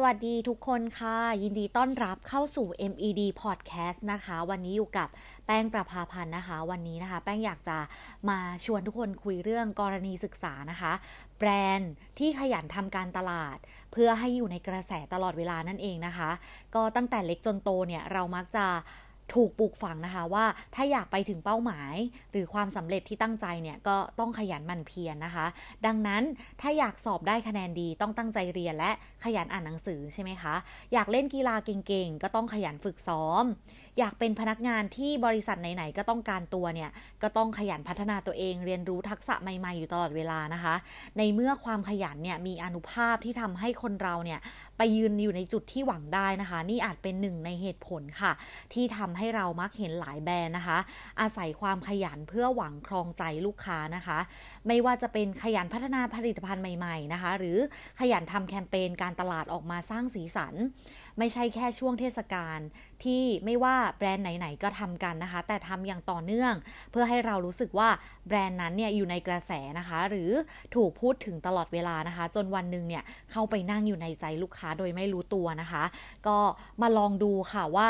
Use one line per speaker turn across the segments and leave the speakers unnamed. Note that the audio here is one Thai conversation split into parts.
สวัสดีทุกคนค่ะ ยินดีต้อนรับเข้าสู่ MED Podcast นะคะ วันนี้อยู่กับแป้งประภาพันธ์นะคะ วันนี้นะคะ แป้งอยากจะมาชวนทุกคนคุยเรื่องกรณีศึกษานะคะ แบรนด์ที่ขยันทำการตลาด เพื่อให้อยู่ในกระแสตลอดเวลานั่นเองนะคะ ก็ตั้งแต่เล็กจนโตเนี่ยเรามักจะ ถูกปลูกฝังนะคะว่าถ้าอยากไปถึงเป้าหมาย หรือความสำเร็จที่ตั้งใจเนี่ยก็ต้องขยันหมั่นเพียรนนะคะ ดังนั้นถ้าอยากสอบได้คะแนนดีต้องตั้งใจเรียนและขยันอ่านหนังสือใช่ไหมคะ อยากเล่นกีฬาเก่งๆ ก็ต้องขยันฝึกซ้อม อยากเป็นพนักงานที่บริษัทไหนๆก็ต้องการตัวเนี่ยก็ต้องขยันพัฒนาตัวเอง เรียนรู้ทักษะใหม่ๆอยู่ตลอดเวลานะคะ ในเมื่อความขยันเนี่ยมีอนุภาพที่ทำให้คนเราเนี่ยไปยืนอยู่ในจุดที่หวังได้นะคะ นี่อาจเป็นหนึ่งในเหตุผลค่ะ ที่ทำให้เรามักเห็นหลายแบรนด์นะคะ อาศัยความขยันเพื่อหวังครองใจลูกค้านะคะ ไม่ว่าจะเป็นขยันพัฒนาผลิตภัณฑ์ใหม่ ๆนะคะ หรือขยันทำแคมเปญการตลาดออกมาสร้างสีสัน ไม่ใช่แค่ช่วงเทศกาลที่ไม่ว่าแบรนด์ไหนๆก็ทำกันนะคะ แต่ทำอย่างต่อเนื่อง เพื่อให้เรารู้สึกว่าแบรนด์นั้นเนี่ยอยู่ในกระแสนะคะ หรือถูกพูดถึงตลอดเวลานะคะ จนวันหนึ่งเนี่ยเข้าไปนั่งอยู่ในใจลูกค้าโดยไม่รู้ตัวนะคะ ก็มาลองดูค่ะว่า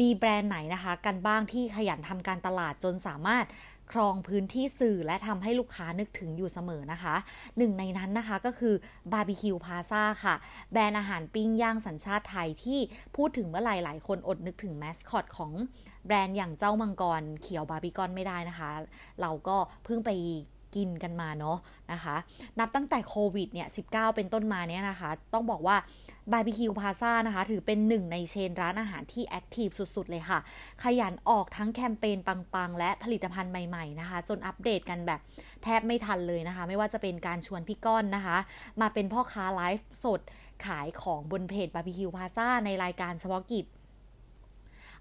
มีแบรนด์ไหนนะคะ กันบ้างที่ขยันทำการตลาดจนสามารถ ครองพื้นที่สื่อและทำให้ลูกค้านึกถึงอยู่เสมอนะคะ หนึ่งในนั้นนะคะก็คือบาร์บีคิวพลาซ่าค่ะ แบรนด์อาหารปิ้งย่างสัญชาติไทยที่พูดถึงเมื่อไหร่หลายคนอดนึกถึงแมสคอตของแบรนด์อย่างเจ้ามังกรเขียวบาร์บีกอนไม่ได้นะคะ เราก็เพิ่งไปกินกันมาเนาะนะคะ นับตั้งแต่โควิดเนี่ย 19 เป็นต้นมาเนี่ยนะคะ ต้องบอกว่า บาร์บีคิวพลาซ่านะคะ ถือเป็นหนึ่งในเชนร้านอาหารที่ active สุด ๆ เลยค่ะ ขยันออกทั้งแคมเปญปัง ๆ และผลิตภัณฑ์ใหม่ ๆ นะคะ จนอัปเดตกันแบบแทบไม่ทันเลยนะคะ ไม่ว่าจะเป็นการชวนพี่ก้อนนะคะ มาเป็นพ่อค้าไลฟ์สดขายของบนเพจบาร์บีคิวพลาซ่าในรายการเฉพาะกิจ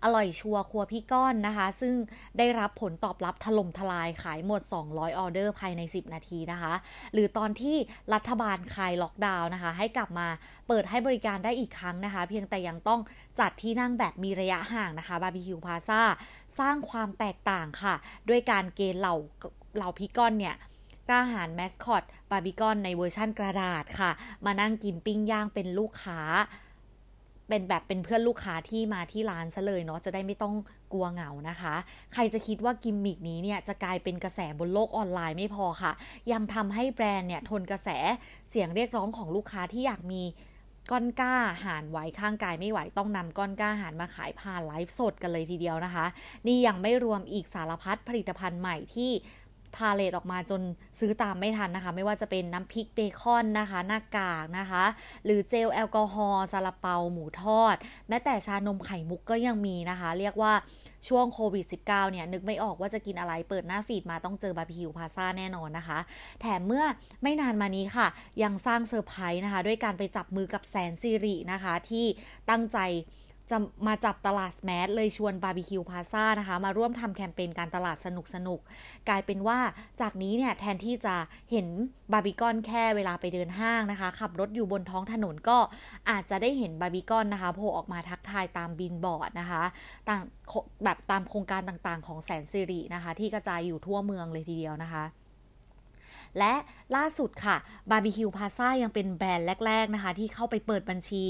อร่อยชัวร์ครัวพี่ก้อนนะคะ ซึ่งได้รับผลตอบรับถล่มทลายขายหมด 200 ออเดอร์ภายใน 10 นาทีนะคะ หรือตอนที่รัฐบาลคลายล็อกดาวน์นะคะ ให้กลับมาเปิดให้บริการได้อีกครั้งนะคะ เพียงแต่ยังต้องจัดที่นั่งแบบมีระยะห่างนะคะบาร์บีคิวพลาซ่าสร้างความแตกต่างค่ะ ด้วยการเกณฑ์เหล่าเหล่าพี่ก้อนเนี่ยกองทหารแมสคอตบาร์บีกอนในเวอร์ชั่นกระดาษค่ะ มานั่งกินปิ้งย่างเป็นลูกค้า เป็นแบบเป็นเพื่อนลูกค้าที่มาที่ร้านซะเลยเนาะจะได้ไม่ต้องกลัวเหงานะคะ ใครจะคิดว่ากิมมิกนี้เนี่ยจะกลายเป็นกระแสบนโลกออนไลน์ไม่พอค่ะ ยังทำให้แบรนด์เนี่ยทนกระแสเสียงเรียกร้องของลูกค้าที่อยากมีก้อนก้าหารไว้ข้างกายไม่ไหวต้องนำก้อนก้าหารมาขายผ่านไลฟ์สดกันเลยทีเดียวนะคะ นี่ยังไม่รวมอีกสารพัดผลิตภัณฑ์ใหม่ที่ พาเลตออกมาจนซื้อตามไม่ทันนะคะ ไม่ว่าจะเป็นน้ำพริกเบคอนนะคะ หน้ากากนะคะ หรือเจลแอลกอฮอล์ซาลาเปาหมูทอด แม้แต่ชานมไข่มุกก็ยังมีนะคะ เรียกว่าช่วงโควิด -19 เนี่ย นึกไม่ออกว่าจะกินอะไรเปิดหน้าฟีดมาต้องเจอบาร์บีคิวพลาซ่าแน่นอนนะคะ แถมเมื่อไม่นานมานี้ค่ะ ยังสร้างเซอร์ไพรส์นะคะ ด้วยการไปจับมือกับแสนสิรินะคะ ที่ตั้งใจ จะมาจับตลาด mass เลยชวนบาร์บีคิวพลาซ่านะคะ มาร่วมทำแคมเปญการตลาดสนุกสนุกกลายเป็นว่าจากนี้เนี่ยแทนที่จะเห็นบาร์บีกอนแค่เวลาไปเดินห้างนะคะ ขับรถอยู่บนท้องถนนก็อาจจะได้เห็นบาร์บีกอนนะคะโผล่ออกมาทักทายตามบิลบอร์ดนะคะต่างแบบตามโครงการต่างๆ ของแสนสิรินะคะ ที่กระจายอยู่ทั่วเมืองเลยทีเดียวนะคะและล่าสุดค่ะบาร์บีคิวพลาซ่ายังเป็นแบรนด์แรก ๆ นะคะ ที่เข้าไปเปิดบัญชี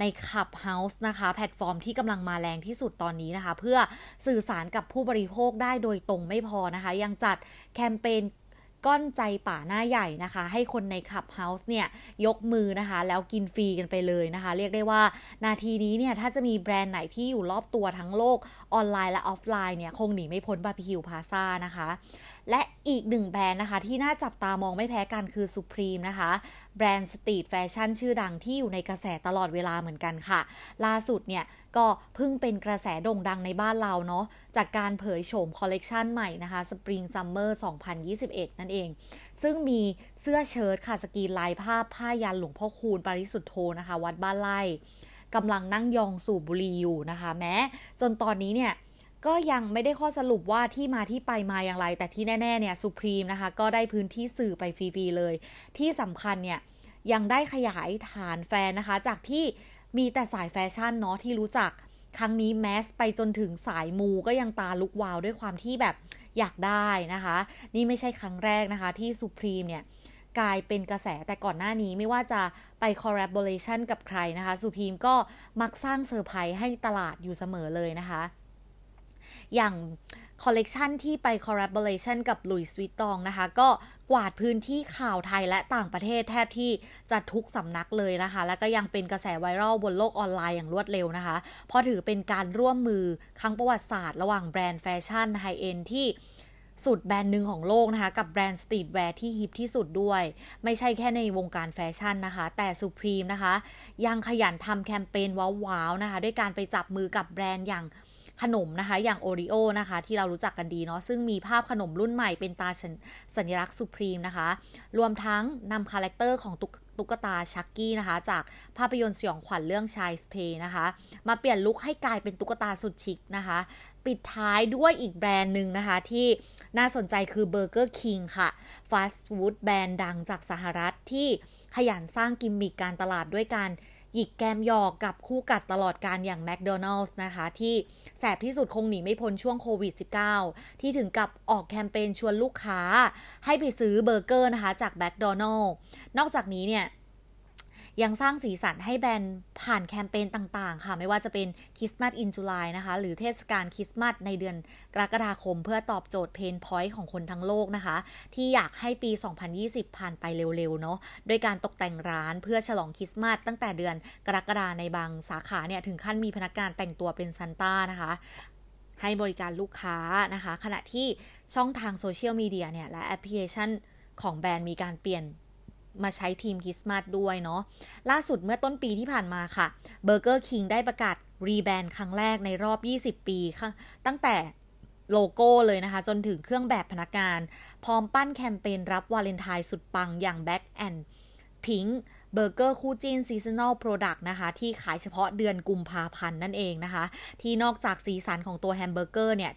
ใน Clubhouse นะคะ แพลตฟอร์มที่กำลังมาแรงที่สุดตอนนี้นะคะ เพื่อสื่อสารกับผู้บริโภคได้โดยตรงไม่พอนะคะ ยังจัดแคมเปญ ก้อนใจป๋าหน้าใหญ่นะคะ ให้คนใน Clubhouse เนี่ย ยกมือนะคะ แล้วกินฟรีกันไปเลยนะคะ เรียกได้ว่านาทีนี้เนี่ย ถ้าจะมีแบรนด์ไหนที่อยู่รอบตัวทั้งโลกออนไลน์และออฟไลน์เนี่ย คงหนีไม่พ้นบาร์บีคิวพลาซ่านะคะ และอีกหนึ่งแบรนด์นะคะ ที่น่าจับตามองไม่แพ้กันคือ Supreme นะคะ แบรนด์สตรีทแฟชั่นชื่อดังที่อยู่ในกระแสตลอดเวลาเหมือนกันค่ะ ล่าสุดเนี่ยก็เพิ่งเป็นกระแสโด่งดังในบ้านเราเนาะจากการเผยโฉมคอลเลกชันใหม่นะคะ Spring Summer 2021 นั่นเอง ซึ่งมีเสื้อเชิ้ตค่ะสกรีนลายภาพผ้ายันต์หลวงพ่อคูณปริสุทโธนะคะ วัดบ้านไร่กำลังนั่งยองสูบบุหรี่อยู่นะคะ แม้ จนตอนนี้เนี่ยก็ยังไม่ได้ข้อสรุปว่าที่มาที่ไปมาอย่างไร แต่ที่แน่ๆเนี่ย Supreme นะคะ ก็ได้พื้นที่สื่อไปฟรีๆเลย ที่สำคัญเนี่ยยังได้ขยายฐานแฟนนะคะ จากที่ มีแต่สายแฟชั่นเนาะที่รู้จัก ครั้งนี้ mass ไปจนถึงสายมูก็ยังตาลุกวาวด้วยความที่แบบอยากได้นะคะ นี่ไม่ใช่ครั้งแรกนะคะ ที่ Supreme เนี่ยกลายเป็นกระแสแต่ก่อนหน้านี้ไม่ว่าจะไป collaboration กับใครนะคะ Supreme ก็มักสร้างเซอร์ไพรส์ให้ตลาดอยู่เสมอเลยนะคะ อย่างคอลเลกชันที่ไป collaboration กับ Louis Vuitton นะคะ ก็ กวาดพื้นที่ข่าวไทยและต่างประเทศแทบที่จะทุกสำนักเลยนะคะ แล้วก็ยังเป็นกระแสไวรัลบนโลกออนไลน์อย่างรวดเร็วนะคะ เพราะถือเป็นการร่วมมือครั้งประวัติศาสตร์ระหว่างแบรนด์แฟชั่น high-end ที่สุดแบรนด์หนึ่งของโลกนะคะ กับแบรนด์สตรีทแวร์ที่ฮิปที่สุดด้วย ไม่ใช่แค่ในวงการแฟชั่นนะคะ แต่ Supreme นะคะ ยังขยันทำแคมเปญว้าวๆนะคะ ด้วยการไปจับมือกับแบรนด์อย่าง ขนมนะคะ อย่าง Oreo นะคะ ที่เรารู้จักกันดีเนาะซึ่งมีภาพขนมรุ่นใหม่เป็นตราสัญลักษณ์ Supreme นะคะ รวมทั้งนำคาแรคเตอร์ของตุ๊กตาชักกี้นะคะ จากภาพยนตร์สยองขวัญเรื่องชายสเพย์นะคะ มาเปลี่ยนลุคให้กลายเป็นตุ๊กตาสุดชิคนะคะ ปิดท้ายด้วยอีกแบรนด์หนึ่งนะคะ ที่น่าสนใจคือ Burger King ค่ะฟาสต์ฟู้ดแบรนด์ดังจากสหรัฐที่ขยันสร้างกิมมิคการตลาดด้วยการ หยิกแกมหยอกกับคู่กัดตลอดกาลอย่างแมคโดนัลส์นะคะ ที่แสบที่สุดคงหนีไม่พ้นช่วงโควิด -19 ที่ถึงกับออกแคมเปญชวนลูกค้า ให้ไปซื้อเบอร์เกอร์นะคะจากแมคโดนัลล์นอกจากนี้เนี่ย ยังสร้างสีสันให้แบรนด์ผ่านแคมเปญต่างๆ ค่ะ ไม่ว่าจะเป็น Christmas in July นะคะ หรือเทศกาลคริสต์มาสในเดือนกรกฎาคม เพื่อตอบโจทย์ pain point ของคนทั้งโลกนะคะ ที่อยากให้ปี 2020 ผ่านไปเร็วๆ เนาะโดยการตกแต่งร้านเพื่อฉลองคริสต์มาสตั้งแต่เดือนกรกฎาในบางสาขาเนี่ยถึงขั้นมีพนักงานแต่งตัวเป็นซันต้านะคะให้บริการลูกค้านะคะ ขณะที่ช่องทางโซเชียลมีเดียเนี่ยและแอปพลิเคชันของแบรนด์มีการเปลี่ยน มาใช้ธีมคริสต์มาสด้วยเนาะล่าสุดเมื่อต้นปีที่ผ่านมาค่ะ Burger King ได้ประกาศ rebrand ครั้งแรกในรอบ 20 ปีค่ะตั้งแต่โลโก้เลยนะคะ จนถึงเครื่องแบบพนักงาน พร้อมปั้นแคมเปญรับวาเลนไทน์สุดปังอย่าง Black and Pink เบอร์เกอร์คู่จิ้น seasonal product นะคะ ที่ขายเฉพาะเดือนกุมภาพันธ์นั่นเองนะคะ ที่นอกจากสีสันของตัวแฮมเบอร์เกอร์เนี่ย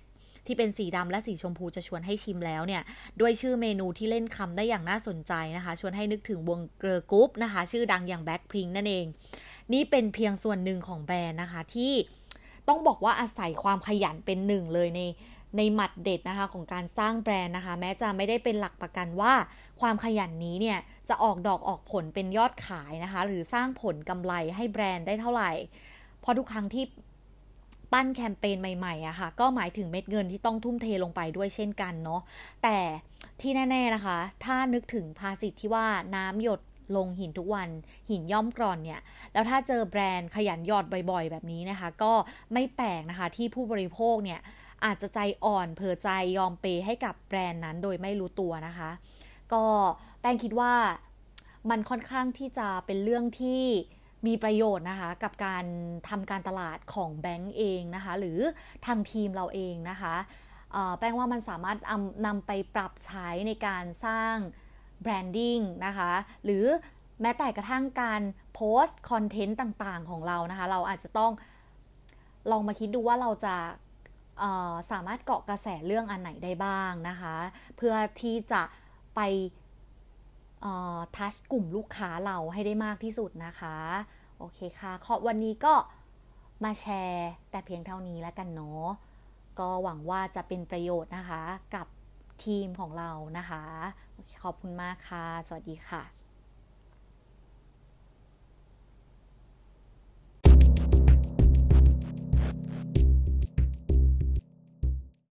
ที่เป็นสีดำและสีชมพูจะชวนให้ชิมแล้วเนี่ยด้วยชื่อเมนูที่เล่นคำได้อย่างน่าสนใจนะคะ ชวนให้นึกถึงวง girl group นะคะ ชื่อดังอย่างแบ็คพิงนั่นเอง นี่เป็นเพียงส่วนหนึ่งของแบรนด์นะคะที่ต้องบอกว่าอาศัยความขยันเป็นหนึ่งเลยในในหมัดเด็ดนะคะของการสร้างแบรนด์นะคะ แม้จะไม่ได้เป็นหลักประกันว่า ความขยันนี้เนี่ยจะออกดอกออกผลเป็นยอดขายนะคะ หรือสร้างผลกำไรให้แบรนด์ได้เท่าไหร่ เพราะทุกครั้งที่ ปั้นแคมเปญใหม่ๆอะค่ะ ก็หมายถึงเม็ดเงินที่ต้องทุ่มเทลงไปด้วยเช่นกันเนาะแต่ที่แน่ ๆนะคะ ถ้านึกถึงภาษิตที่ว่าน้ำหยดลงหินทุกวันหินย่อมกร่อนเนี่ย แล้วถ้าเจอแบรนด์ขยันหยอดบ่อยๆ แบบนี้นะคะ ก็ไม่แปลกนะคะที่ผู้บริโภคเนี่ย อาจจะใจอ่อนเผลอใจยอมเปให้กับแบรนด์นั้นโดยไม่รู้ตัวนะคะ ก็แป้งคิดว่ามันค่อนข้างที่จะเป็นเรื่องที่ มีประโยชน์นะคะกับการทำการตลาดของแบงก์เองนะคะหรือทางทีมเราเองนะคะแป้งว่ามันสามารถนำไปปรับใช้ในการสร้าง branding นะคะหรือแม้แต่กระทั่งการโพสต์ content ต่างๆของเรานะคะ เราอาจจะต้องลองมาคิดดูว่าเราจะสามารถเกาะกระแสเรื่องอันไหนได้บ้างนะคะ เพื่อที่จะไป touch กลุ่มลูกค้าเราให้ได้มากที่สุดนะคะ โอเคค่ะ ขอวันนี้ก็มาแชร์แต่เพียงเท่านี้แล้วกันเนาะก็หวังว่าจะเป็นประโยชน์นะคะกับทีมของเรานะคะ ขอบคุณมากค่ะ สวัสดีค่ะ